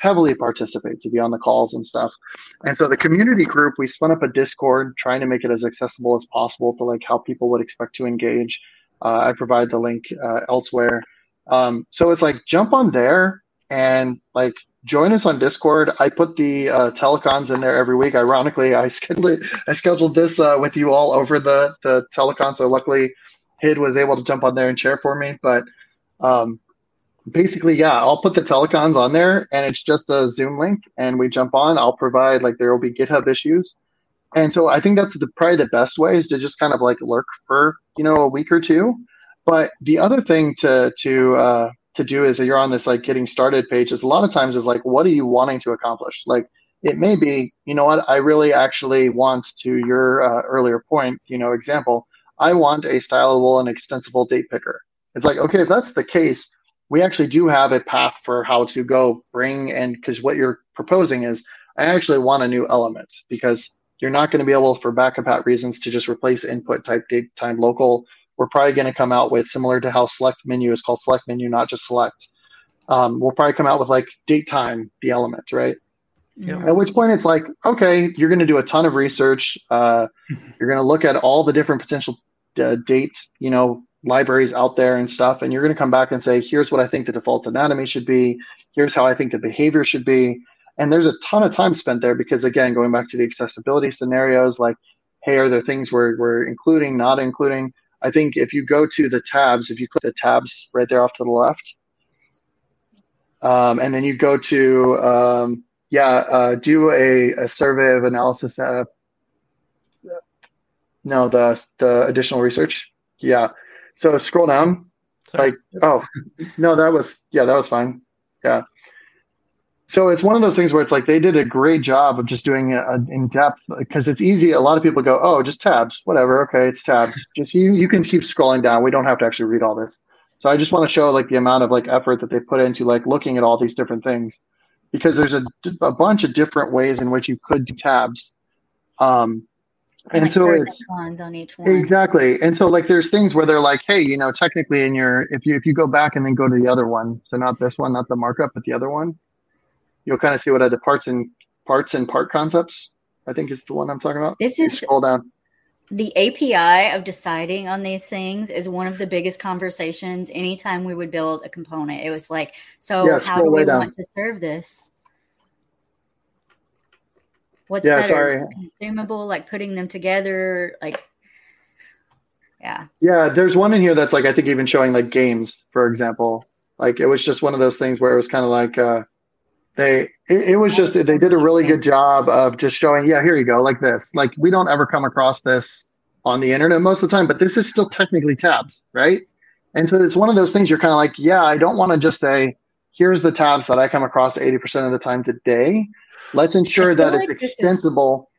heavily participate to be on the calls and stuff. And so the community group, we spun up a Discord trying to make it as accessible as possible for like how people would expect to engage. Uh, I provide the link uh, elsewhere. Um, so it's like jump on there and like join us on Discord. I put the uh, telecons in there every week. Ironically, I scheduled I scheduled this uh, with you all over the the telecon. So luckily, Hidde was able to jump on there and share for me. But um, basically, yeah, I'll put the telecons on there and it's just a Zoom link and we jump on. I'll provide like there will be GitHub issues. And so I think that's the probably the best way is to just kind of like lurk for, you know, a week or two. But the other thing to to uh to do is that you're on this like getting started page is a lot of times is like what are you wanting to accomplish? Like it may be, you know what, I really actually want to your uh, earlier point, you know, example, I want a stylable and extensible date picker. It's like, okay, if that's the case, we actually do have a path for how to go bring and because what you're proposing is I actually want a new element because you're not going to be able for backup backcompat reasons to just replace input type date time local. We're probably going to come out with similar to how select menu is called select menu, not just select. Um, we'll probably come out with like date time, the element, right? Yeah. At which point it's like, okay, you're going to do a ton of research. Uh, you're going to look at all the different potential uh, dates, you know, libraries out there and stuff, and you're going to come back and say, here's what I think the default anatomy should be. Here's how I think the behavior should be. And there's a ton of time spent there because, again, going back to the accessibility scenarios, like, hey, are there things we're, we're including, not including? I think if you go to the tabs, if you click the tabs right there off to the left, um, and then you go to, um, yeah, uh, do a, a survey of analysis. Uh, No, the the additional research. Yeah. So scroll down. Sorry. Like, oh, no, that was yeah, that was fine. Yeah. So it's one of those things where it's like they did a great job of just doing it in depth because it's easy. A lot of people go, "Oh, just tabs, whatever. Okay, it's tabs. Just you you can keep scrolling down. We don't have to actually read all this." So I just want to show like the amount of like effort that they put into like looking at all these different things because there's a, a bunch of different ways in which you could do tabs. Um, and Like so it's and on each one. Exactly. And so like there's things where they're like, hey, you know, technically in your if you if you go back and then go to the other one, so not this one, not the markup, but the other one, you'll kind of see what are the parts and parts and part concepts. I think is the one I'm talking about. This You is scroll down. the API of deciding on these things is one of the biggest conversations anytime we would build a component. It was like, so Yeah, how do we down. want to serve this? What's Yeah, better? sorry. Consumable, like putting them together, like yeah. Yeah, there's one in here that's like I think even showing like games, for example. Like it was just one of those things where it was kind of like uh they it, it was just they did a really good job of just showing, yeah, here you go, like this. Like we don't ever come across this on the internet most of the time, but this is still technically tabs, right? And so it's one of those things you're kind of like, yeah, I don't want to just say, here's the tabs that I come across 80% of the time today. Let's ensure that it's like is- extensible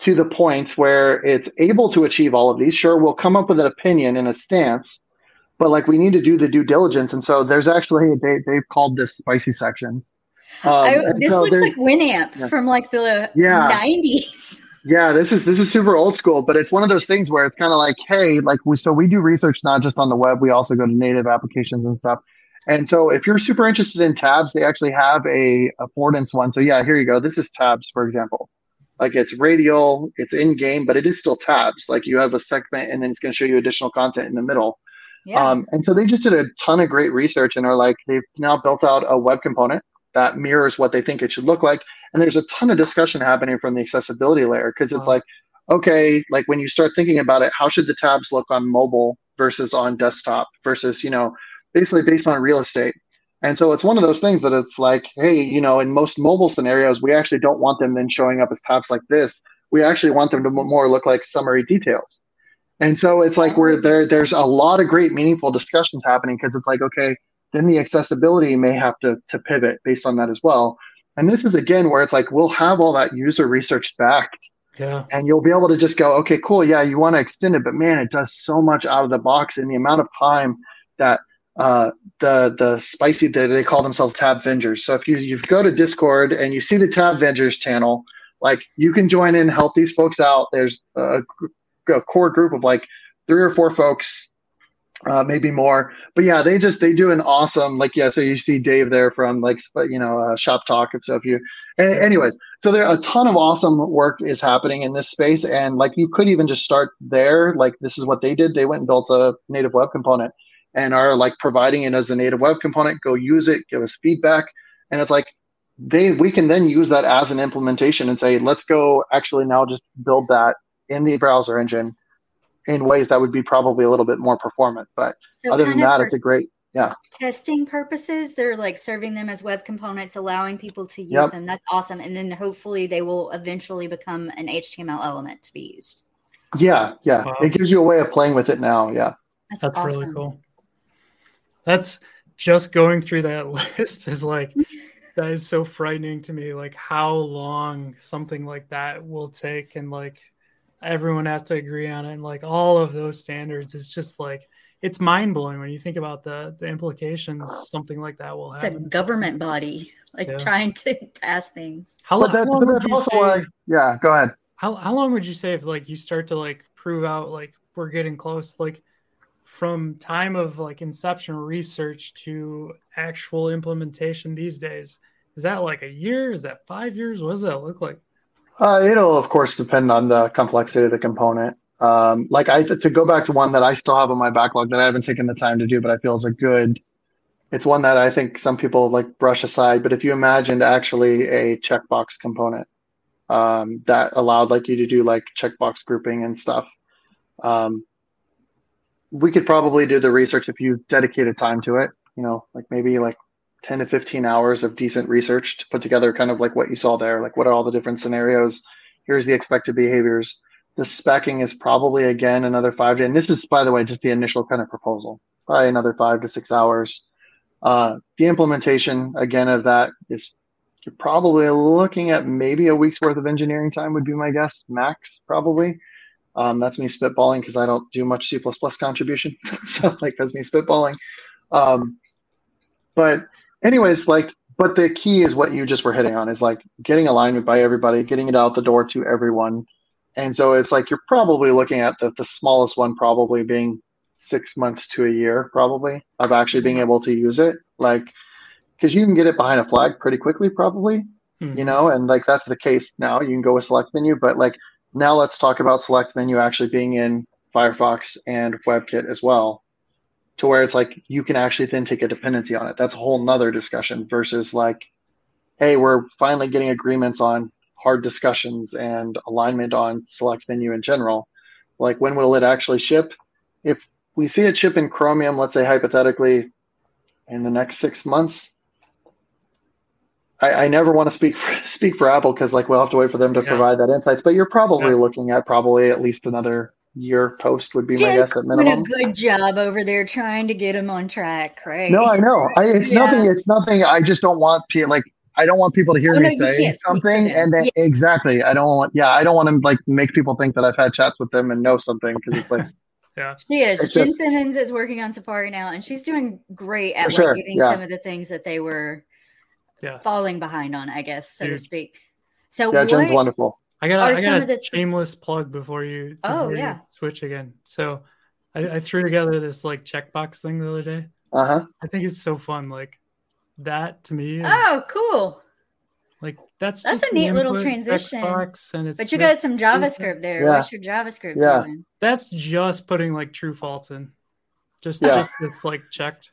to the point where it's able to achieve all of these. Sure, we'll come up with an opinion and a stance, but like we need to do the due diligence. And so there's actually they they've called this spicy sections. Um, I, this so looks like Winamp Yeah. from like the Yeah. 90s. yeah, this is this is super old school, but it's one of those things where it's kind of like, hey, like we so we do research not just on the web, we also go to native applications and stuff. And so if you're super interested in tabs, they actually have a affordance one. So yeah, here you go. This is tabs, for example. Like it's radial, it's in game, but it is still tabs. Like you have a segment and then it's going to show you additional content in the middle. Yeah. Um, and so they just did a ton of great research and are like, they've now built out a web component that mirrors what they think it should look like. And there's a ton of discussion happening from the accessibility layer because it's Wow. like, okay, like when you start thinking about it, how should the tabs look on mobile versus on desktop versus, you know, basically based on real estate. And so it's one of those things that it's like, hey, you know, in most mobile scenarios, we actually don't want them then showing up as tabs like this. We actually want them to more look like summary details. And so it's like we're there. There's a lot of great, meaningful discussions happening because it's like, okay, then the accessibility may have to to pivot based on that as well. And this is again where it's like we'll have all that user research backed, Yeah. and you'll be able to just go, okay, cool, yeah, you want to extend it, but man, it does so much out of the box, and the amount of time that uh, the the spicy they, they call themselves Tabvengers. So if you you go to Discord and you see the tab vengers channel, like you can join in, help these folks out. There's a, a core group of like three or four folks uh, maybe more. But yeah, they just they do an awesome like yeah. So you see Dave there from like you know uh, Shop Talk and if You, a- anyways, so there a ton of awesome work is happening in this space, and like you could even just start there. Like this is what they did. They went and built a native web component and are like providing it as a native web component. Go use it, give us feedback, and it's like they we can then use that as an implementation and say let's go actually now just build that in the browser engine in ways that would be probably a little bit more performant but so other than that it's a great yeah testing purposes, they're like serving them as web components, allowing people to use Yep. them. That's awesome. And then hopefully they will eventually become an HTML element to be used. yeah yeah Wow. it gives you a way of playing with it now yeah That's, That's awesome. really cool. That's just going through that list is like that is so frightening to me. Like how long something like that will take, and like everyone has to agree on it, and like all of those standards. It's just like it's mind blowing when you think about the the implications something like that will have. It's a government body like Yeah. trying to pass things. How, but how long but would that's you also say- why yeah go ahead How how long would you say if like you start to like prove out like we're getting close like from time of like inception research to actual implementation these days? Is that like a year? Is that five years? What does that look like? Uh, it'll of course depend on the complexity of the component. Um, like I to go back to one that I still have on my backlog that I haven't taken the time to do, but I feel is a good. It's one that I think some people like brush aside. But if you imagined actually a checkbox component um, that allowed like you to do like checkbox grouping and stuff, um, we could probably do the research if you dedicated time to it. You know, like maybe like 10 to 15 hours of decent research to put together kind of like what you saw there like what are all the different scenarios here's the expected behaviors the specking is probably again another five to, and this is by the way just the initial kind of proposal, probably another five to six hours. Uh, the implementation again of that is you're probably looking at maybe a week's worth of engineering time would be my guess, max probably. Um, that's me spitballing because I don't do much C++ contribution, so like that's me spitballing. Um, but anyways, like, but the key is what you just were hitting on is like getting alignment by everybody, getting it out the door to everyone. And so it's like you're probably looking at the, the smallest one probably being six months to a year probably of actually being able to use it. Like, because you can get it behind a flag pretty quickly probably, Hmm. you know, and like that's the case now. You can go with select menu, but like now let's talk about select menu actually being in Firefox and WebKit as well to where it's like you can actually then take a dependency on it. That's a whole nother discussion versus like, hey, we're finally getting agreements on hard discussions and alignment on select menu in general. Like when will it actually ship? If we see it ship in Chromium, let's say hypothetically, in the next six months, I, I never want to speak for, speak for Apple because like we'll have to wait for them to Yeah. provide that insights. But you're probably Yeah. looking at probably at least another year post would be my guess at doing minimum. a good job over there trying to get him on track, right? No, I know. I, it's Yeah. nothing. It's nothing. I just don't want people like. I don't want people to hear Oh, me you say can't speak for something and then exactly. I don't want. Yeah, I don't want to like make people think that I've had chats with them and know something because it's like Yeah. She is. It's Jen just- Simmons is working on Safari now, and she's doing great at For sure, like getting yeah. some of the things that they were Yeah. falling behind on, I guess, so to speak. So yeah, what, Jen's wonderful. I got Are I got a the- shameless plug before you Oh, before you yeah. switch again. So I, I threw together this like checkbox thing the other day. Uh huh. I think it's so fun. Like that to me is Oh, cool. like that's That's just a neat little transition. checkbox, and it's But you got some JavaScript there. Yeah. What's your JavaScript Yeah. doing? that's just putting like true false in. Just, Yeah. just it's like checked.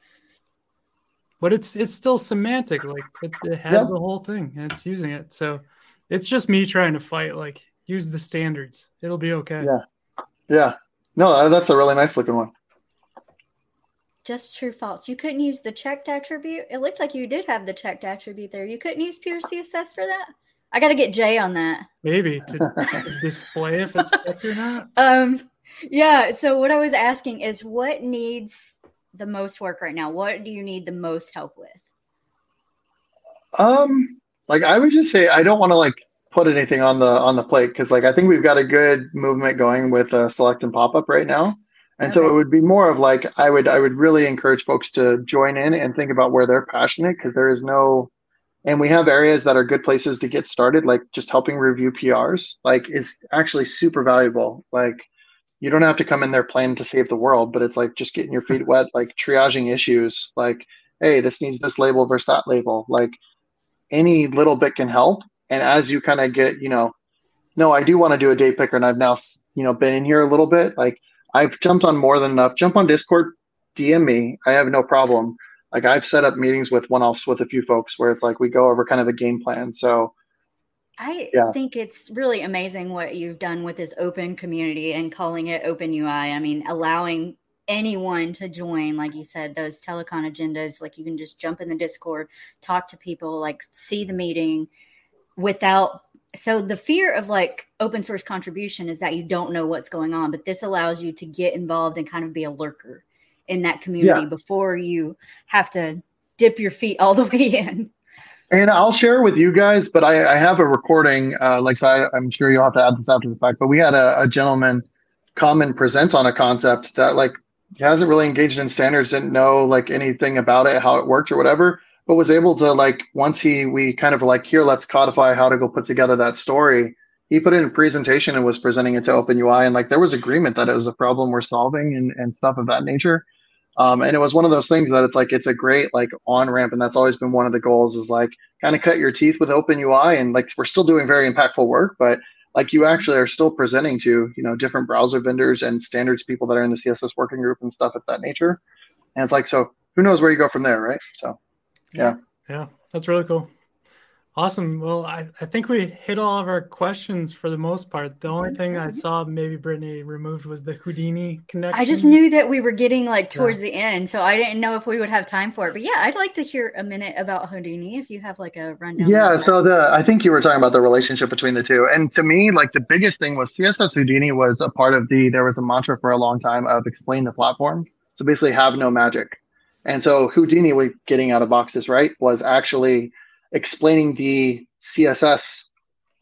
But it's it's still semantic. Like it, it has Yeah. the whole thing and it's using it. So it's just me trying to fight. Like use the standards. It'll be okay. Yeah. Yeah. No, uh, that's a really nice looking one. Just true false. You couldn't use the checked attribute. It looked like you did have the checked attribute there. You couldn't use pure CSS for that. I got to get Jay on that. Maybe to, to display if it's checked or not. Um, yeah. So what I was asking is, what needs the most work right now? What do you need the most help with? Um, like I would just say I don't want to like put anything on the on the plate because like I think we've got a good movement going with uh, select and pop up right now, and so it would be more of like I would I would really encourage folks to join in and think about where they're passionate because there is no, and we have areas that are good places to get started like just helping review PRs like is actually super valuable like. You don't have to come in there planning to save the world, but it's like just getting your feet wet, like triaging issues, like, hey, this needs this label versus that label. Like, any little bit can help. And as you kind of get, you know, no, I do want to do a date picker, and I've now, you know, been in here a little bit. Like I've jumped on more than enough. Jump on Discord, DM me. I have no problem. Like I've set up meetings with one-offs with a few folks where it's like we go over kind of a game plan. So I Yeah. think it's really amazing what you've done with this open community and calling it Open UI. I mean, allowing anyone to join, like you said, those telecon agendas. Like you can just jump in the Discord, talk to people, like see the meeting without. So the fear of like open source contribution is that you don't know what's going on, but this allows you to get involved and kind of be a lurker in that community Yeah. before you have to dip your feet all the way in. And I'll share with you guys, but I, I have a recording. Uh, like so I, I'm sure you'll have to add this after the fact. But we had a, a gentleman come and present on a concept that like hasn't really engaged in standards, didn't know like anything about it, how it worked or whatever, but was able to like once he we kind of like here, let's codify how to go put together that story. He put in a presentation and was presenting it to OpenUI, and like there was agreement that it was a problem we're solving and, and stuff of that nature. Um, and it was one of those things that it's like it's a great like on ramp, and that's always been one of the goals is like kind of cut your teeth with open ui and like we're still doing very impactful work but like you actually are still presenting to you know different browser vendors and standards people that are in the css working group and stuff of that nature. And it's like so who knows where you go from there right? So Yeah, yeah, that's really cool. Awesome. Well, I, I think we hit all of our questions for the most part. The only thing I saw maybe Brittany removed was the Houdini connection. I just knew that we were getting like towards yeah. the end, so I didn't know if we would have time for it. But yeah, I'd like to hear a minute about Houdini if you have like a rundown. Yeah, so the I think you were talking about the relationship between the two, and to me, like the biggest thing was CSS Houdini was a part of the. There was a mantra for a long time of explain the platform. So basically, have no magic, and so Houdini, we getting out of boxes right, was actually explaining the CSS,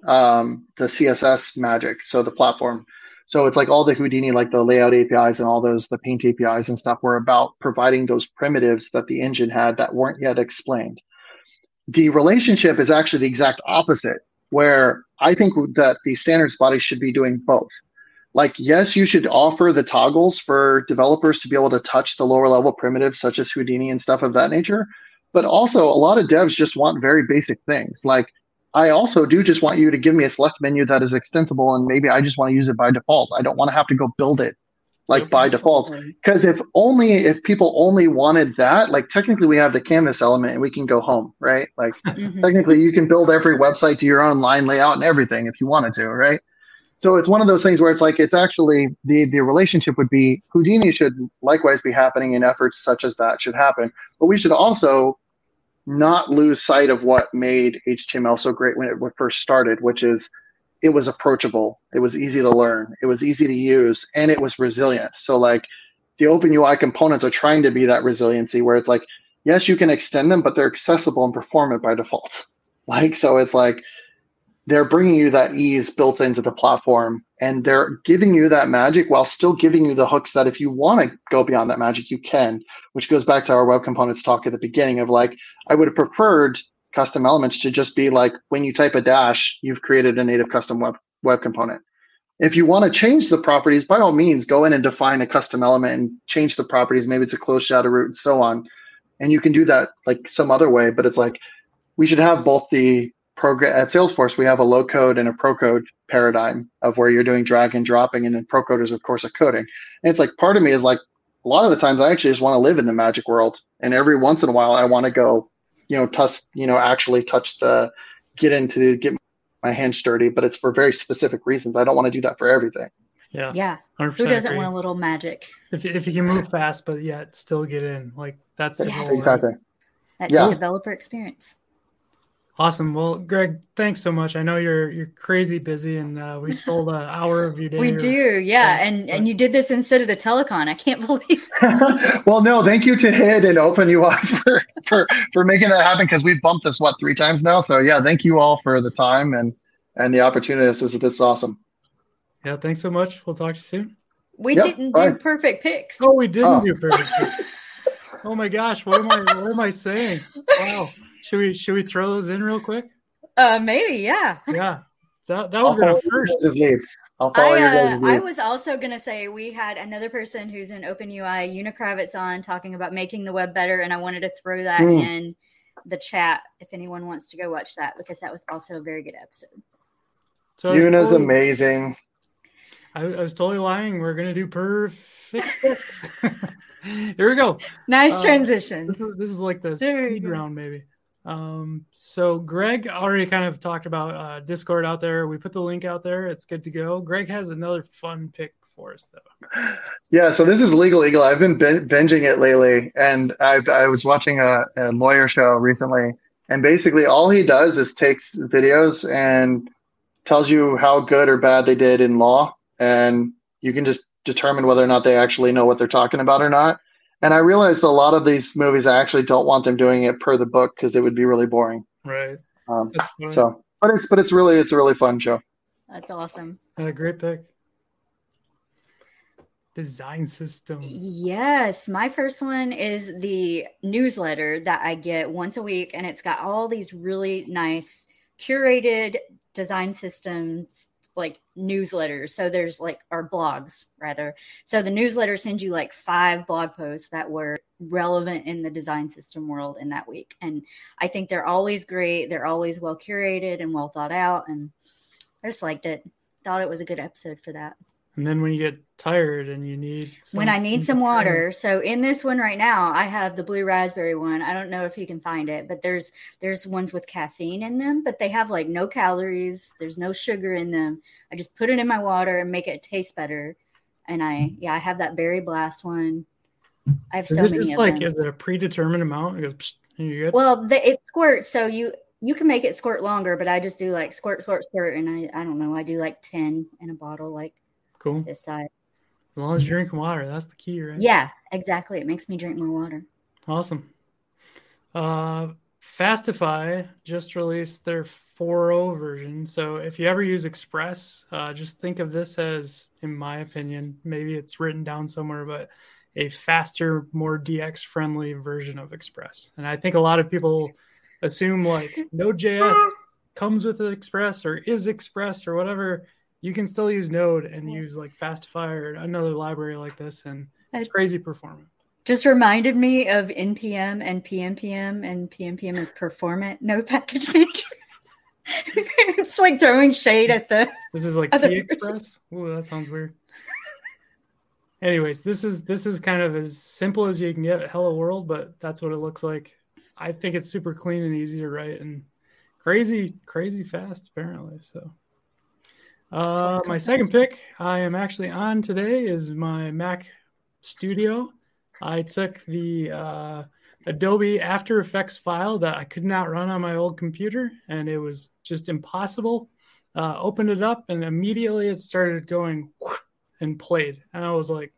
um, the CSS magic, so the platform. So it's like all the Houdini, like the layout APIs and all those, the paint APIs and stuff were about providing those primitives that the engine had that weren't yet explained. The relationship is actually the exact opposite, where I think that the standards body should be doing both. Like, yes, you should offer the toggles for developers to be able to touch the lower level primitives, such as Houdini and stuff of that nature. But also, a lot of devs just want very basic things. Like, I also do just want you to give me a select menu that is extensible, and maybe I just want to use it by default. I don't want to have to go build it like by default. Because if only if people only wanted that, like technically we have the canvas element and we can go home, right? Like mm-hmm. technically you can build every website to your own line layout and everything if you wanted to, right? So it's one of those things where it's like it's actually the the relationship would be Houdini should likewise be happening in efforts such as that should happen, but we should also not lose sight of what made HTML so great when it first started, which is it was approachable, it was easy to learn, it was easy to use, and it was resilient. So like the open UI components are trying to be that resiliency where it's like, yes, you can extend them, but they're accessible and performant by default. Like so, it's like they're bringing you that ease built into the platform and they're giving you that magic while still giving you the hooks that if you want to go beyond that magic you can which goes back to our web components talk at the beginning of like i would have preferred custom elements to just be like when you type a dash you've created a native custom web web component. If you want to change the properties by all means go in and define a custom element and change the properties. Maybe it's a closed shadow root and so on. And you can do that like some other way but it's like we should have both the program at Salesforce, we have a low code and a pro code paradigm of where you're doing drag and dropping, and then pro coders, of course, are coding. And it's like part of me is like a lot of the times I actually just want to live in the magic world, and every once in a while I want to go, you know, touch, you know, actually touch the, get into get my hands dirty, but it's for very specific reasons. I don't want to do that for everything. Yeah. Yeah. Who doesn't agree. want a little magic? If, if you can move fast, but yet still get in, like that's the yes. exactly. That yeah. developer experience. Awesome. Well, Greg, thanks so much. I know you're you're crazy busy, and uh, we stole an hour of your day. We do, yeah. And and you did this instead of the telecon. I can't believe. That. Well, no, thank you to Hidde and Open UI for for for making that happen because we've bumped this what three times now. So yeah, thank you all for the time and and the opportunity. This is this is awesome. Yeah, thanks so much. We'll talk to you soon. We yep, didn't do perfect picks. Oh, we didn't oh. do perfect picks. oh my gosh, what am I what am I saying? Wow. Should we should we throw those in real quick? Uh, maybe, yeah. Yeah, that that would be the first. I'll follow I, uh, your guys' I was also going to say we had another person who's in Open UI, Una Kravets, on talking about making the web better, and I wanted to throw that mm. in the chat if anyone wants to go watch that because that was also a very good episode. So Una's totally, amazing. I, I, was totally lying. We're going to do perfect. Here we go. Nice uh, transition. This is, this is like the speed round, maybe. Um, so Greg already kind of talked about uh, Discord out there. We put the link out there. It's good to go. Greg has another fun pick for us though. Yeah, so this is LegalEagle. I've been binging it lately, and I, I was watching a, a lawyer show recently, and basically all he does is takes videos and tells you how good or bad they did in law, and you can just determine whether or not they actually know what they're talking about or not. And I realized a lot of these movies, I actually don't want them doing it per the book because it would be really boring. Right. Um, so, but it's but it's really it's a really fun show. That's awesome. A great pick. Design system. Yes, my first one is the newsletter that I get once a week, and it's got all these really nice curated design systems like newsletters. So there's like our blogs rather. So the newsletter sends you like five blog posts that were relevant in the design system world in that week. And I think they're always great. They're always well curated and well thought out. And I just liked it. Thought it was a good episode for that. And then when you get tired and you need when I need some water. So in this one right now, I have the blue raspberry one. I don't know if you can find it, but there's there's ones with caffeine in them, but they have like no calories. There's no sugar in them. I just put it in my water and make it taste better. And I yeah, I have that berry blast one. I have Is so this many of like them. is it a predetermined amount? Goes. Well, the, it squirts, so you you can make it squirt longer, but I just do like squirt, squirt, squirt, and I I don't know. I do like ten in a bottle, like cool. size. As long as you're drinking water, that's the key, right? Yeah, exactly. It makes me drink more water. Awesome. Uh, Fastify just released their 4.0 version. So if you ever use Express, uh, just think of this as, in my opinion, maybe it's written down somewhere, but a faster, more DX friendly version of Express. And I think a lot of people assume like Node.js comes with Express or is Express or whatever. You can still use Node and use like Fastify or another library like this, and it's crazy performant. Just reminded me of NPM and PNPM, and PNPM is performant no package manager. it's like throwing shade at the. This is like Other P Express. Ooh, that sounds weird. Anyways, this is this is kind of as simple as you can get Hello World, but that's what it looks like. I think it's super clean and easy to write and crazy, crazy fast apparently. So uh, my second pick I am actually on today is my Mac Studio. I took the uh, Adobe After Effects file that I could not run on my old computer, and it was just impossible. Uh, opened it up, and immediately it started going and played, and I was like,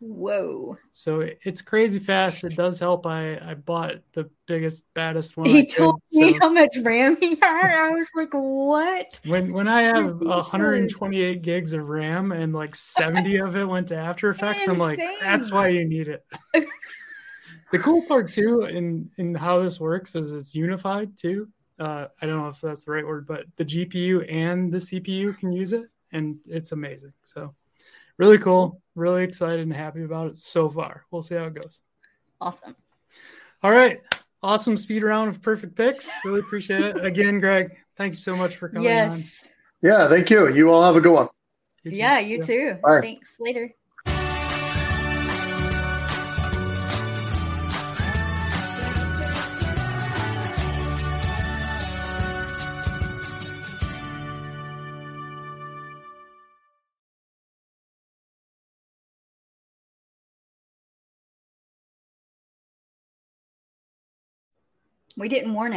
Whoa! "So it's crazy fast. It does help." I I bought the biggest, baddest one. I He could, told me so- how much RAM he had. I was like, "What?" when when I have ridiculous. 128 gigs of RAM and like 70 of it went to After Effects, I'm like, that's why you need it. the cool part too, in in how this works is it's unified too. Uh, I don't know if that's the right word, but the GPU and the CPU can use it, and it's amazing. So, really cool. Really excited and happy about it so far. We'll see how it goes. Awesome. All right. Awesome speed round of perfect picks. Really appreciate it. Again, Greg, thanks so much for coming on. Yes. Yeah, thank you. You all have a good one. You. Yeah, you too. Bye. Thanks. Later. We didn't warn him.